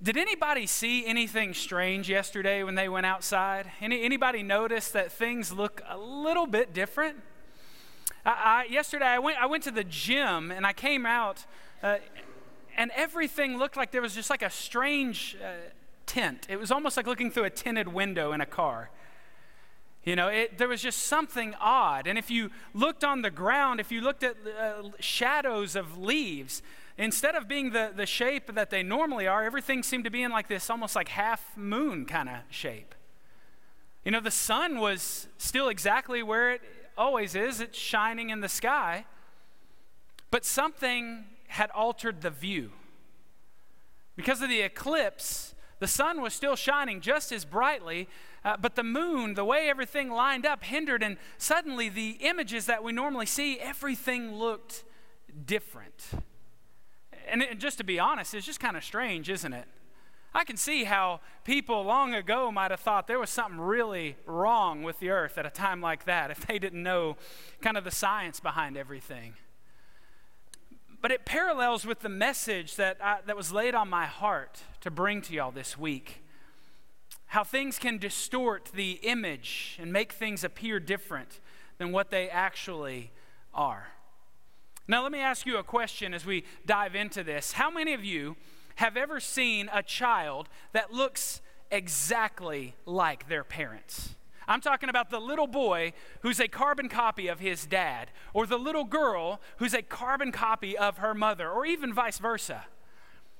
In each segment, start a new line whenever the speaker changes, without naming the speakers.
Did anybody see anything strange yesterday when they went outside? Any, anybody notice that things look a little bit different? I, I, yesterday, I went, I went to the gym and I came out, uh, and everything looked like there was just like a strange uh, tint. It was almost like looking through a tinted window in a car. You know, it, there was just something odd. And if you looked on the ground, if you looked at uh, shadows of leaves, instead of being the, the shape that they normally are, everything seemed to be in like this almost like half moon kind of shape. You know, the sun was still exactly where it always is, it's shining in the sky, but something had altered the view. Because of the eclipse, the sun was still shining just as brightly, uh, but the moon, the way everything lined up, hindered, and suddenly the images that we normally see, everything looked different and it, just to be honest, it's just kind of strange, isn't it? I can see how people long ago might have thought there was something really wrong with the earth at a time like that if they didn't know kind of the science behind everything. But it parallels with the message that, I, that was laid on my heart to bring to y'all this week. How things can distort the image and make things appear different than what they actually are. Now, let me ask you a question as we dive into this. How many of you have ever seen a child that looks exactly like their parents? I'm talking about the little boy who's a carbon copy of his dad, or the little girl who's a carbon copy of her mother, or even vice versa.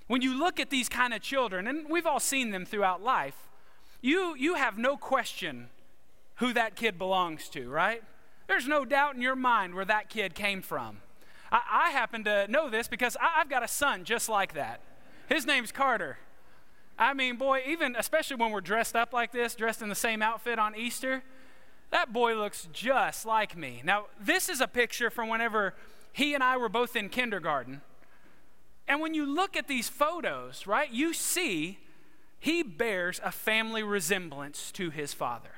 When you look at these kind of children, and we've all seen them throughout life, you, you have no question who that kid belongs to, right? There's no doubt in your mind where that kid came from. I, I happen to know this because I, I've got a son just like that. His name's Carter. I mean, boy, even especially when we're dressed up like this, dressed in the same outfit on Easter, that boy looks just like me. Now, this is a picture from whenever he and I were both in kindergarten. And when you look at these photos, right, you see he bears a family resemblance to his father.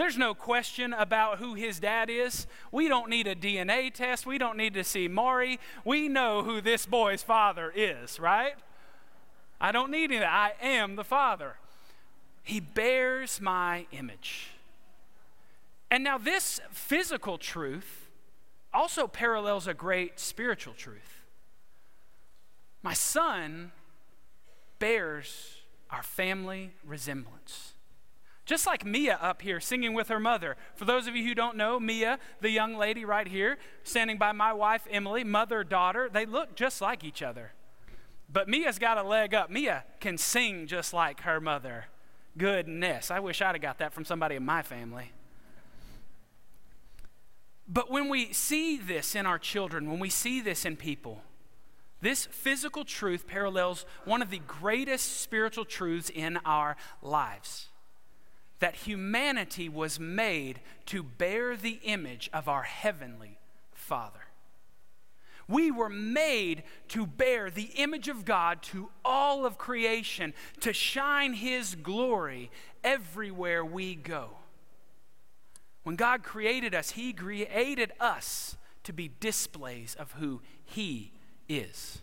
There's no question about who his dad is. We don't need a DNA test. We don't need to see Maury. We know who this boy's father is, right? I don't need any I am the father. He bears my image. And now, this physical truth also parallels a great spiritual truth. My son bears our family resemblance. Just like Mia up here singing with her mother. For those of you who don't know, Mia, the young lady right here, standing by my wife Emily, mother daughter, they look just like each other. But Mia's got a leg up. Mia can sing just like her mother. Goodness, I wish I'd have got that from somebody in my family. But when we see this in our children, when we see this in people, this physical truth parallels one of the greatest spiritual truths in our lives that humanity was made to bear the image of our heavenly Father. We were made to bear the image of God to all of creation, to shine His glory everywhere we go. When God created us, He created us to be displays of who He is.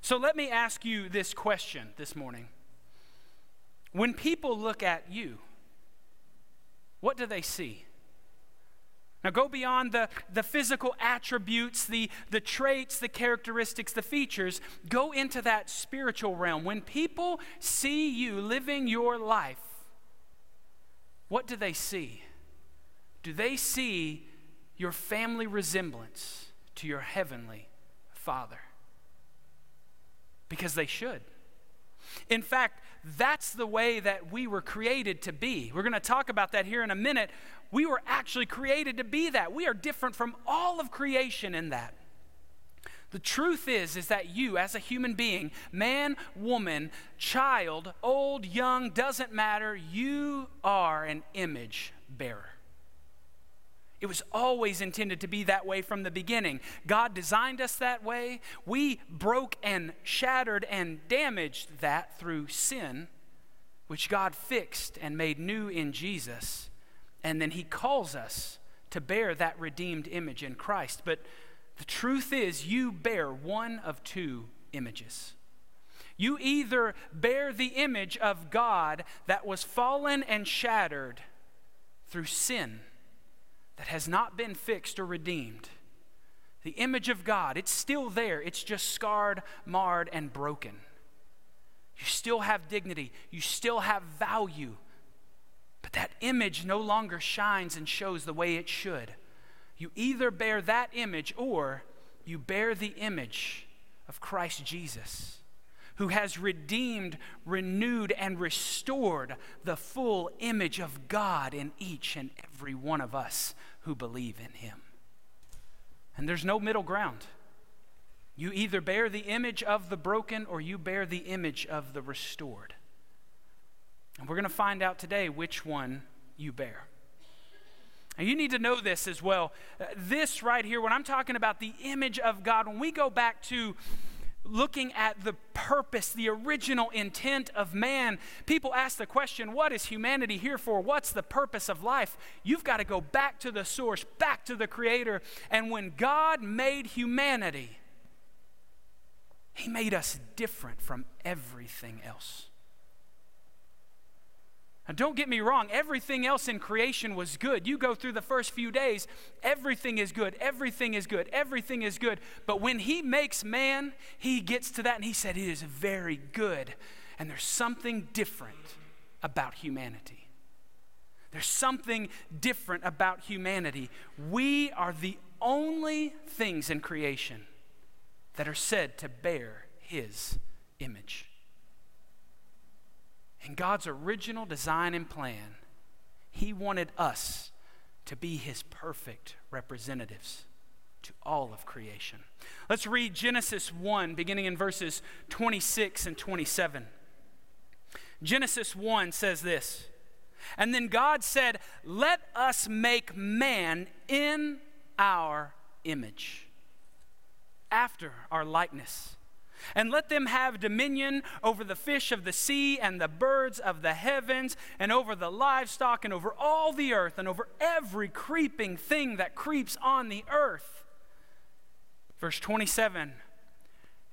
So let me ask you this question this morning when people look at you, what do they see? Now, go beyond the, the physical attributes, the, the traits, the characteristics, the features. Go into that spiritual realm. When people see you living your life, what do they see? Do they see your family resemblance to your heavenly Father? Because they should. In fact, that's the way that we were created to be. We're going to talk about that here in a minute. We were actually created to be that. We are different from all of creation in that. The truth is is that you as a human being, man, woman, child, old, young, doesn't matter, you are an image bearer. It was always intended to be that way from the beginning. God designed us that way. We broke and shattered and damaged that through sin, which God fixed and made new in Jesus. And then He calls us to bear that redeemed image in Christ. But the truth is, you bear one of two images. You either bear the image of God that was fallen and shattered through sin that has not been fixed or redeemed. The image of God, it's still there, it's just scarred, marred, and broken. You still have dignity, you still have value, but that image no longer shines and shows the way it should. You either bear that image or you bear the image of Christ Jesus, who has redeemed, renewed, and restored the full image of God in each and every one of us who believe in him. And there's no middle ground. You either bear the image of the broken or you bear the image of the restored. And we're going to find out today which one you bear. And you need to know this as well. Uh, this right here, when I'm talking about the image of God, when we go back to looking at the purpose, the original intent of man, people ask the question, what is humanity here for? What's the purpose of life? You've got to go back to the source, back to the Creator. And when God made humanity, He made us different from everything else. Now, don't get me wrong, everything else in creation was good. You go through the first few days, everything is good, everything is good, everything is good. But when he makes man, he gets to that and he said, It is very good. And there's something different about humanity. There's something different about humanity. We are the only things in creation that are said to bear his image. In God's original design and plan, He wanted us to be His perfect representatives to all of creation. Let's read Genesis 1, beginning in verses 26 and 27. Genesis 1 says this And then God said, Let us make man in our image, after our likeness and let them have dominion over the fish of the sea and the birds of the heavens and over the livestock and over all the earth and over every creeping thing that creeps on the earth. Verse 27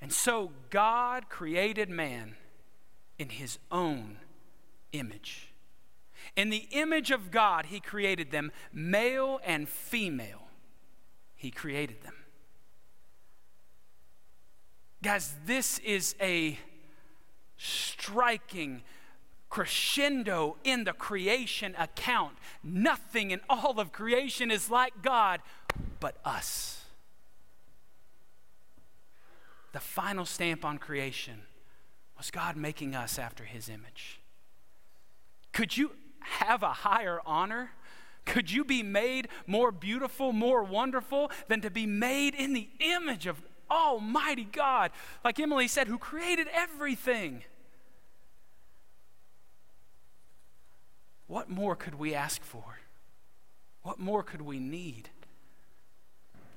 And so God created man in his own image. In the image of God, he created them, male and female, he created them. Guys, this is a striking crescendo in the creation account. Nothing in all of creation is like God but us. The final stamp on creation was God making us after his image. Could you have a higher honor? Could you be made more beautiful, more wonderful than to be made in the image of Almighty God, like Emily said, who created everything. What more could we ask for? What more could we need?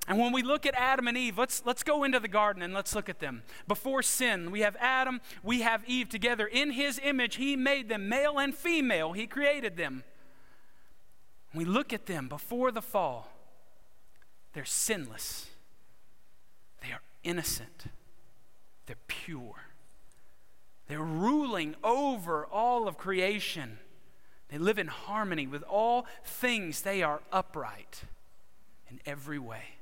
And when we look at Adam and Eve, let's, let's go into the garden and let's look at them. Before sin, we have Adam, we have Eve together. In his image, he made them male and female, he created them. We look at them before the fall, they're sinless innocent, they're pure. They're ruling over all of creation. They live in harmony with all things. They are upright in every way.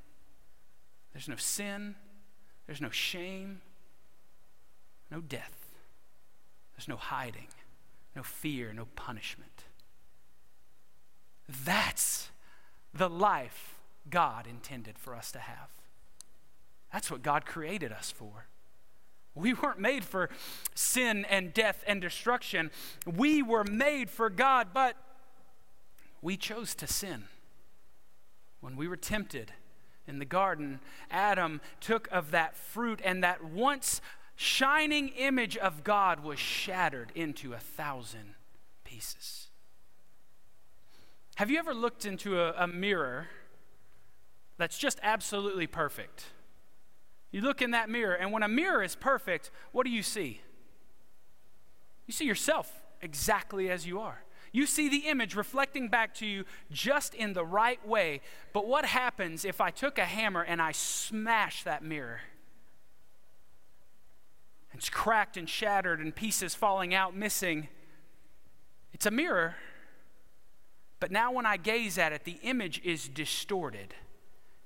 There's no sin, there's no shame, no death, there's no hiding, no fear, no punishment. That's the life God intended for us to have. That's what God created us for. We weren't made for sin and death and destruction. We were made for God, but we chose to sin. When we were tempted in the garden, Adam took of that fruit, and that once shining image of God was shattered into a thousand pieces. Have you ever looked into a, a mirror that's just absolutely perfect? You look in that mirror, and when a mirror is perfect, what do you see? You see yourself exactly as you are. You see the image reflecting back to you just in the right way. But what happens if I took a hammer and I smash that mirror? It's cracked and shattered and pieces falling out, missing. It's a mirror. But now, when I gaze at it, the image is distorted.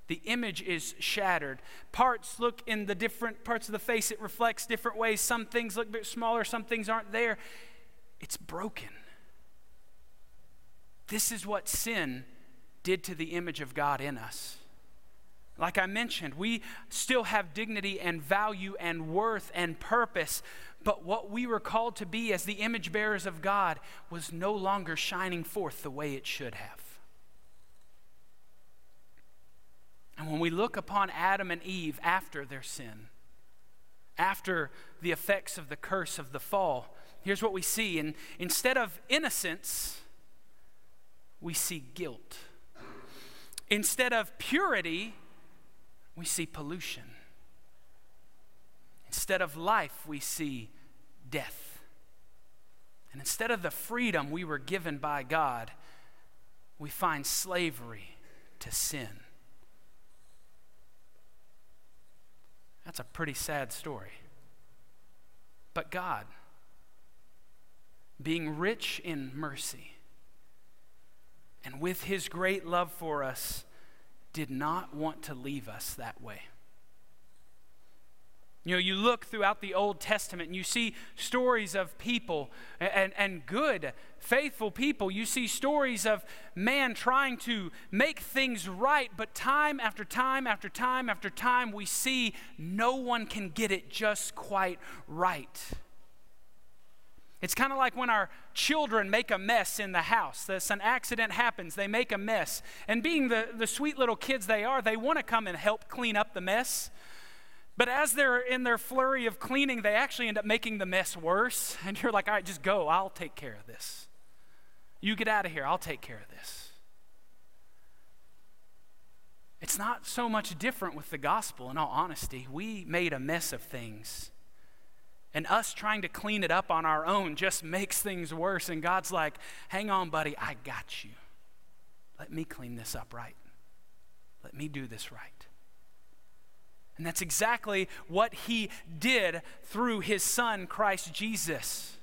The image is shattered. Parts look in the different parts of the face, it reflects different ways. Some things look a bit smaller, some things aren't there. It's broken. This is what sin did to the image of God in us. Like I mentioned, we still have dignity and value and worth and purpose, but what we were called to be as the image bearers of God was no longer shining forth the way it should have. When we look upon Adam and Eve after their sin, after the effects of the curse of the fall, here's what we see. And instead of innocence, we see guilt. Instead of purity, we see pollution. Instead of life, we see death. And instead of the freedom we were given by God, we find slavery to sin. That's a pretty sad story. But God, being rich in mercy, and with his great love for us, did not want to leave us that way. You know, you look throughout the Old Testament and you see stories of people and, and good, faithful people. You see stories of man trying to make things right, but time after time after time after time, we see no one can get it just quite right. It's kind of like when our children make a mess in the house. This, an accident happens, they make a mess. And being the, the sweet little kids they are, they want to come and help clean up the mess. But as they're in their flurry of cleaning, they actually end up making the mess worse. And you're like, all right, just go. I'll take care of this. You get out of here. I'll take care of this. It's not so much different with the gospel, in all honesty. We made a mess of things. And us trying to clean it up on our own just makes things worse. And God's like, hang on, buddy, I got you. Let me clean this up right. Let me do this right. And that's exactly what he did through his son, Christ Jesus.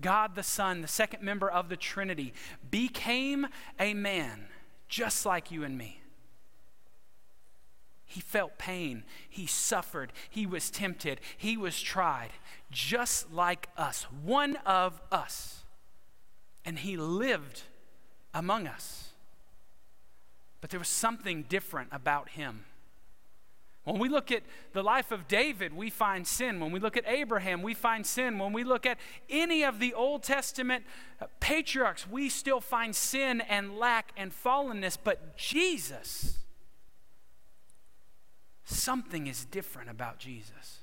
God the Son, the second member of the Trinity, became a man just like you and me. He felt pain. He suffered. He was tempted. He was tried, just like us, one of us. And he lived among us. But there was something different about him. When we look at the life of David, we find sin. When we look at Abraham, we find sin. When we look at any of the Old Testament patriarchs, we still find sin and lack and fallenness. But Jesus, something is different about Jesus.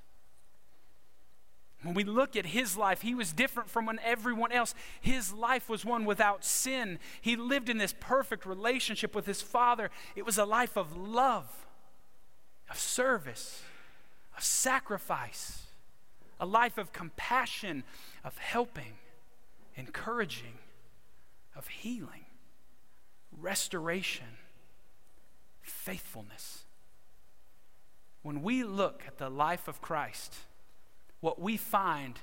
When we look at his life, he was different from everyone else. His life was one without sin. He lived in this perfect relationship with his Father. It was a life of love, of service, of sacrifice, a life of compassion, of helping, encouraging, of healing, restoration, faithfulness when we look at the life of Christ, what we find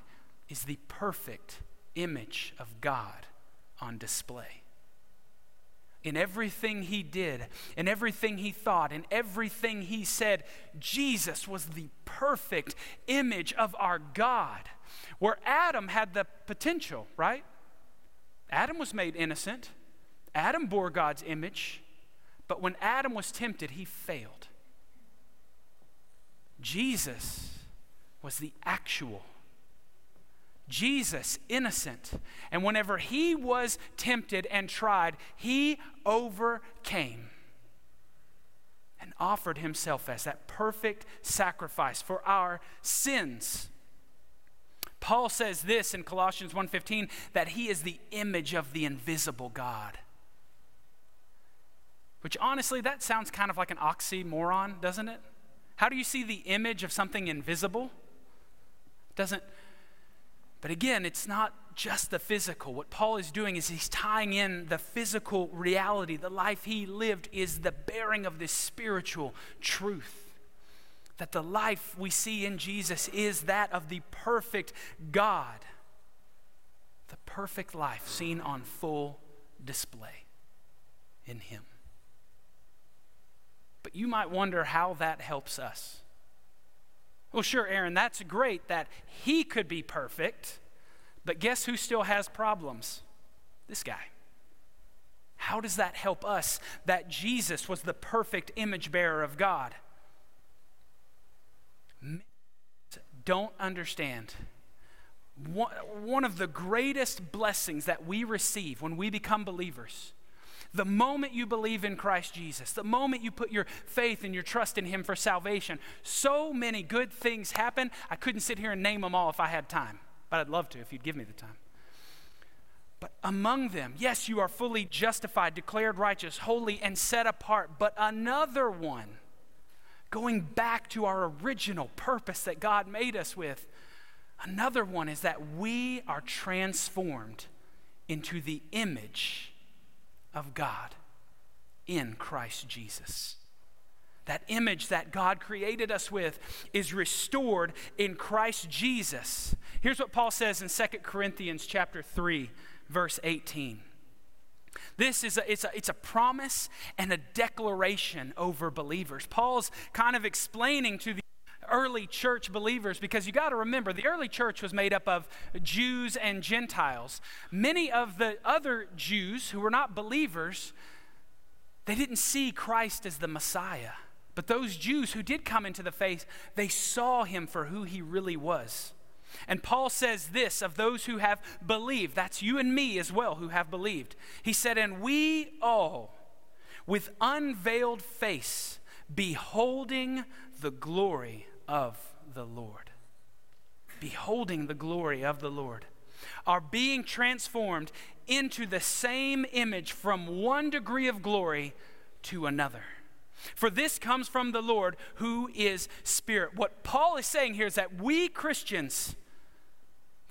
is the perfect image of God on display. In everything he did, in everything he thought, in everything he said, Jesus was the perfect image of our God. Where Adam had the potential, right? Adam was made innocent, Adam bore God's image, but when Adam was tempted, he failed. Jesus was the actual. Jesus, innocent. And whenever he was tempted and tried, he overcame and offered himself as that perfect sacrifice for our sins. Paul says this in Colossians 1:15 that he is the image of the invisible God. Which honestly that sounds kind of like an oxymoron, doesn't it? How do you see the image of something invisible? Doesn't, but again, it's not just the physical. What Paul is doing is he's tying in the physical reality. The life he lived is the bearing of this spiritual truth. that the life we see in Jesus is that of the perfect God. The perfect life seen on full display in Him. But you might wonder how that helps us. Well, sure, Aaron, that's great that He could be perfect, but guess who still has problems? This guy. How does that help us that Jesus was the perfect image bearer of God? Don't understand. One of the greatest blessings that we receive when we become believers, the moment you believe in Christ Jesus, the moment you put your faith and your trust in Him for salvation, so many good things happen. I couldn't sit here and name them all if I had time, but I'd love to if you'd give me the time. But among them, yes, you are fully justified, declared righteous, holy, and set apart. But another one, going back to our original purpose that God made us with, another one is that we are transformed into the image of God in Christ Jesus. That image that God created us with is restored in Christ Jesus. Here's what Paul says in 2 Corinthians chapter 3 verse 18. This is a, it's, a, it's a promise and a declaration over believers. Paul's kind of explaining to the early church believers because you got to remember the early church was made up of Jews and Gentiles. Many of the other Jews who were not believers, they didn't see Christ as the Messiah. But those Jews who did come into the faith, they saw him for who he really was. And Paul says this of those who have believed. That's you and me as well who have believed. He said, And we all, with unveiled face, beholding the glory of the Lord. Beholding the glory of the Lord. Are being transformed into the same image from one degree of glory to another. For this comes from the Lord who is Spirit. What Paul is saying here is that we Christians,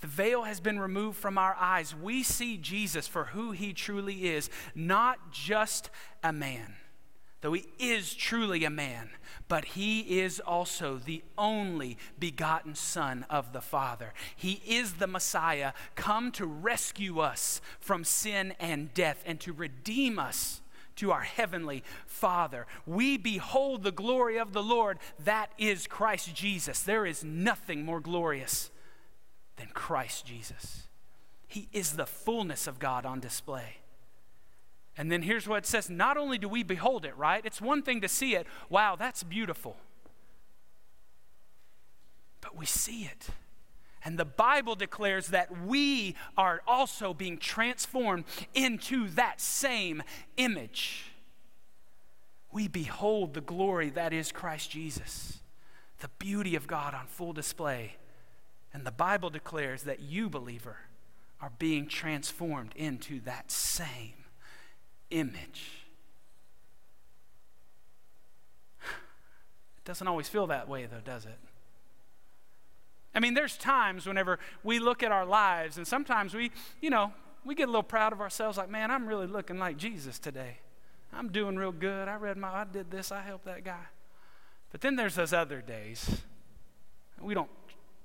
the veil has been removed from our eyes. We see Jesus for who he truly is, not just a man, though he is truly a man, but he is also the only begotten Son of the Father. He is the Messiah, come to rescue us from sin and death and to redeem us to our heavenly Father. We behold the glory of the Lord. That is Christ Jesus. There is nothing more glorious than Christ Jesus. He is the fullness of God on display. And then here's what it says not only do we behold it, right? It's one thing to see it. Wow, that's beautiful. But we see it. And the Bible declares that we are also being transformed into that same image. We behold the glory that is Christ Jesus, the beauty of God on full display and the Bible declares that you, believer, are being transformed into that same image. It doesn't always feel that way, though, does it? I mean, there's times whenever we look at our lives, and sometimes we, you know, we get a little proud of ourselves, like, man, I'm really looking like Jesus today. I'm doing real good. I read my, I did this, I helped that guy. But then there's those other days. We don't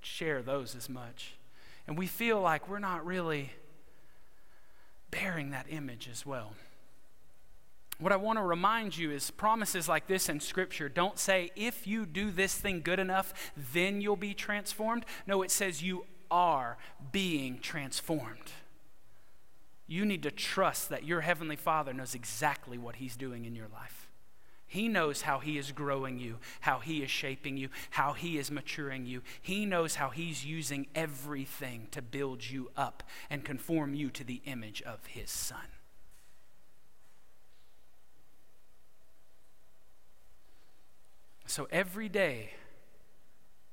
share those as much. And we feel like we're not really bearing that image as well. What I want to remind you is promises like this in Scripture don't say, if you do this thing good enough, then you'll be transformed. No, it says you are being transformed. You need to trust that your Heavenly Father knows exactly what He's doing in your life. He knows how He is growing you, how He is shaping you, how He is maturing you. He knows how He's using everything to build you up and conform you to the image of His Son. So every day,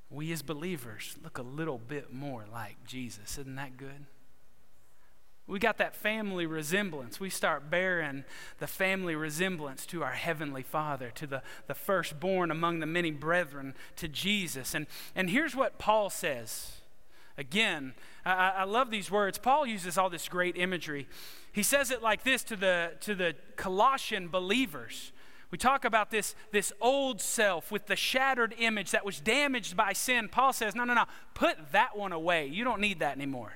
we as believers look a little bit more like Jesus. Isn't that good? We got that family resemblance. We start bearing the family resemblance to our Heavenly Father, to the, the firstborn among the many brethren, to Jesus. And, and here's what Paul says. Again, I, I love these words. Paul uses all this great imagery. He says it like this to the, to the Colossian believers. We talk about this, this old self with the shattered image that was damaged by sin. Paul says, no, no, no, put that one away. You don't need that anymore.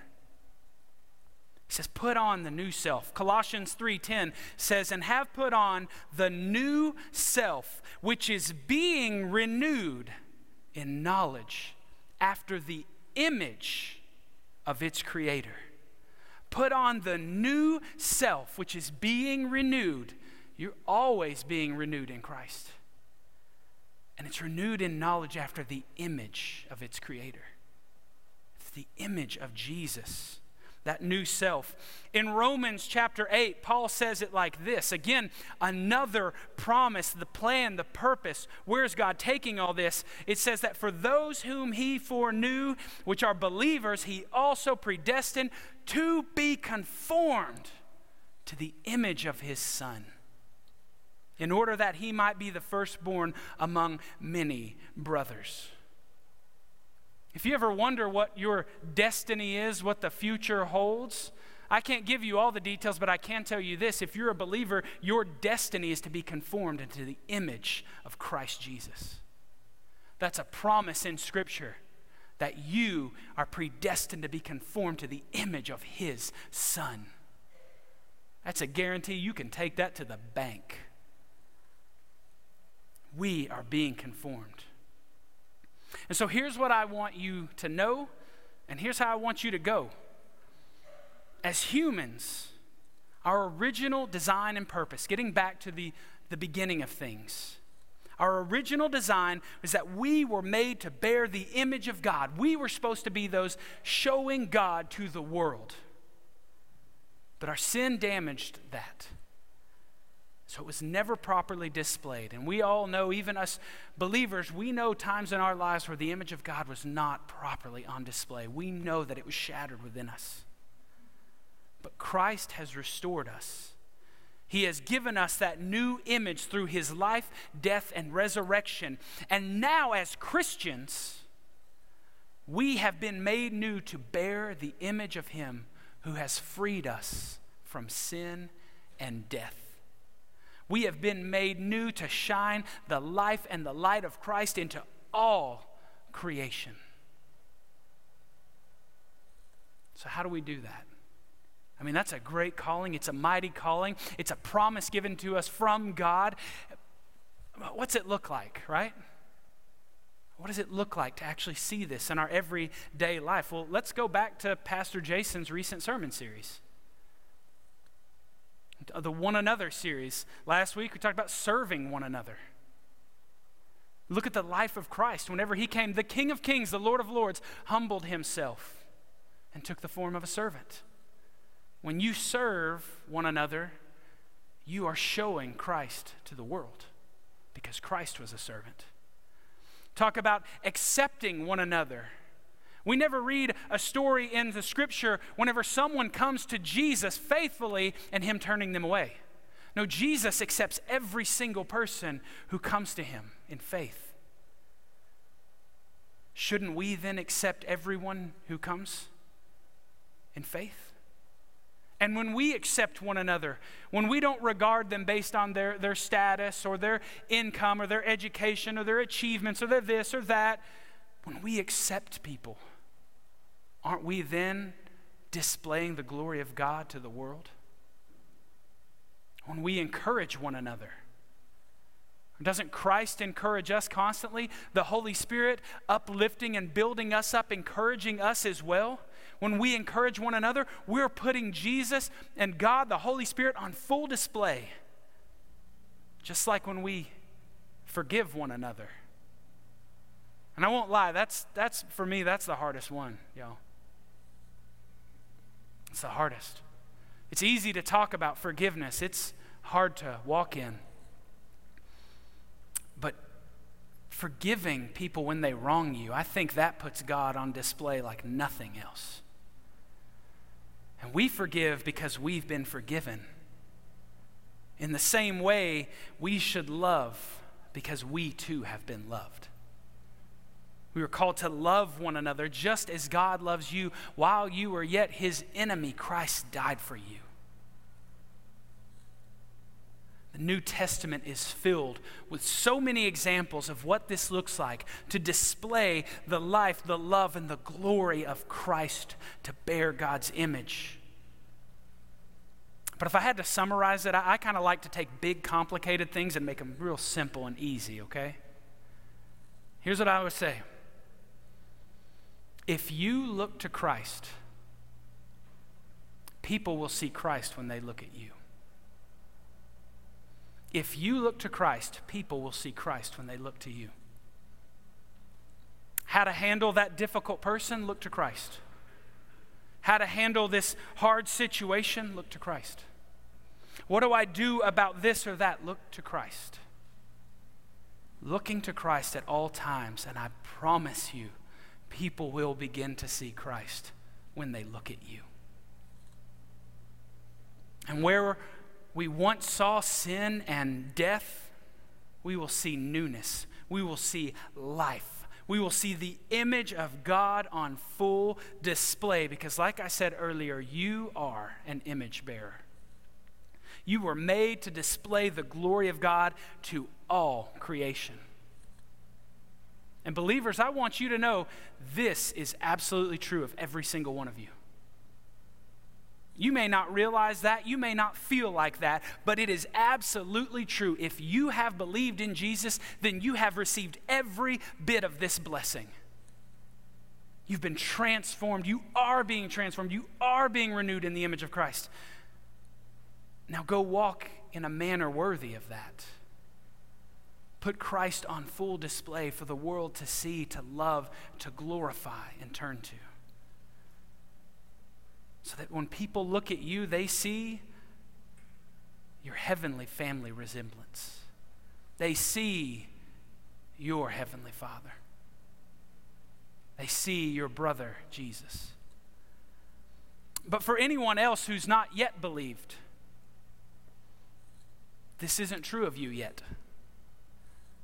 He says, put on the new self. Colossians 3:10 says, and have put on the new self, which is being renewed in knowledge after the image of its creator. Put on the new self, which is being renewed you're always being renewed in Christ. And it's renewed in knowledge after the image of its creator. It's the image of Jesus, that new self. In Romans chapter 8, Paul says it like this again, another promise, the plan, the purpose. Where's God taking all this? It says that for those whom he foreknew, which are believers, he also predestined to be conformed to the image of his son in order that he might be the firstborn among many brothers. If you ever wonder what your destiny is, what the future holds, I can't give you all the details, but I can tell you this. If you're a believer, your destiny is to be conformed into the image of Christ Jesus. That's a promise in Scripture that you are predestined to be conformed to the image of His Son. That's a guarantee. You can take that to the bank we are being conformed. And so here's what I want you to know, and here's how I want you to go. As humans, our original design and purpose, getting back to the, the beginning of things, our original design was that we were made to bear the image of God. We were supposed to be those showing God to the world. But our sin damaged that. So it was never properly displayed. And we all know, even us believers, we know times in our lives where the image of God was not properly on display. We know that it was shattered within us. But Christ has restored us. He has given us that new image through his life, death, and resurrection. And now, as Christians, we have been made new to bear the image of him who has freed us from sin and death. We have been made new to shine the life and the light of Christ into all creation. So, how do we do that? I mean, that's a great calling. It's a mighty calling. It's a promise given to us from God. What's it look like, right? What does it look like to actually see this in our everyday life? Well, let's go back to Pastor Jason's recent sermon series the one another series. Last week we talked about serving one another. Look at the life of Christ. Whenever he came, the King of Kings, the Lord of Lords, humbled himself and took the form of a servant. When you serve one another, you are showing Christ to the world because Christ was a servant. Talk about accepting one another we never read a story in the scripture whenever someone comes to Jesus faithfully and him turning them away. No, Jesus accepts every single person who comes to him in faith. Shouldn't we then accept everyone who comes in faith? And when we accept one another, when we don't regard them based on their, their status or their income or their education or their achievements or their this or that, when we accept people, aren't we then displaying the glory of God to the world? When we encourage one another, doesn't Christ encourage us constantly? The Holy Spirit uplifting and building us up, encouraging us as well. When we encourage one another, we're putting Jesus and God, the Holy Spirit, on full display. Just like when we forgive one another. And I won't lie, that's, that's for me, that's the hardest one, y'all. It's the hardest. It's easy to talk about forgiveness, it's hard to walk in. But forgiving people when they wrong you, I think that puts God on display like nothing else. And we forgive because we've been forgiven. In the same way, we should love because we too have been loved. We were called to love one another just as God loves you. While you were yet his enemy, Christ died for you. The New Testament is filled with so many examples of what this looks like to display the life, the love, and the glory of Christ to bear God's image. But if I had to summarize it, I, I kind of like to take big, complicated things and make them real simple and easy, okay? Here's what I would say If you look to Christ, people will see Christ when they look at you. If you look to Christ, people will see Christ when they look to you. How to handle that difficult person? Look to Christ. How to handle this hard situation? Look to Christ. What do I do about this or that? Look to Christ. Looking to Christ at all times, and I promise you, people will begin to see Christ when they look at you. And where we once saw sin and death, we will see newness. We will see life. We will see the image of God on full display because, like I said earlier, you are an image bearer. You were made to display the glory of God to all creation. And, believers, I want you to know this is absolutely true of every single one of you. You may not realize that, you may not feel like that, but it is absolutely true. If you have believed in Jesus, then you have received every bit of this blessing. You've been transformed. You are being transformed. You are being renewed in the image of Christ. Now go walk in a manner worthy of that. Put Christ on full display for the world to see, to love, to glorify, and turn to so that when people look at you, they see your heavenly family resemblance. They see your heavenly Father. They see your brother, Jesus. But for anyone else who's not yet believed, this isn't true of you yet.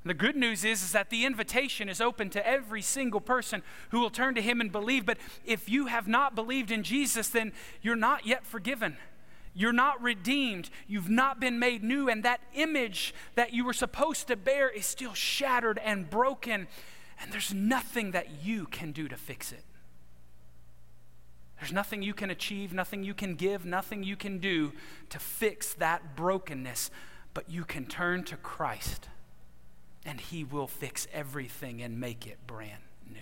The good news is, is that the invitation is open to every single person who will turn to him and believe. But if you have not believed in Jesus, then you're not yet forgiven. You're not redeemed. You've not been made new. And that image that you were supposed to bear is still shattered and broken. And there's nothing that you can do to fix it. There's nothing you can achieve, nothing you can give, nothing you can do to fix that brokenness. But you can turn to Christ and He will fix everything and make it brand new.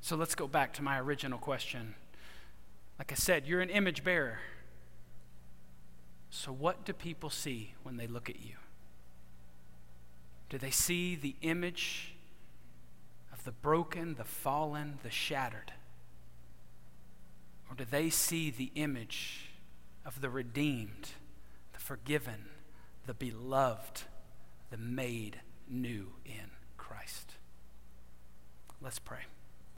So let's go back to my original question. Like I said, you're an image bearer. So, what do people see when they look at you? Do they see the image of the broken, the fallen, the shattered? Or do they see the image of the redeemed? Forgiven, the beloved, the made new in Christ. Let's pray.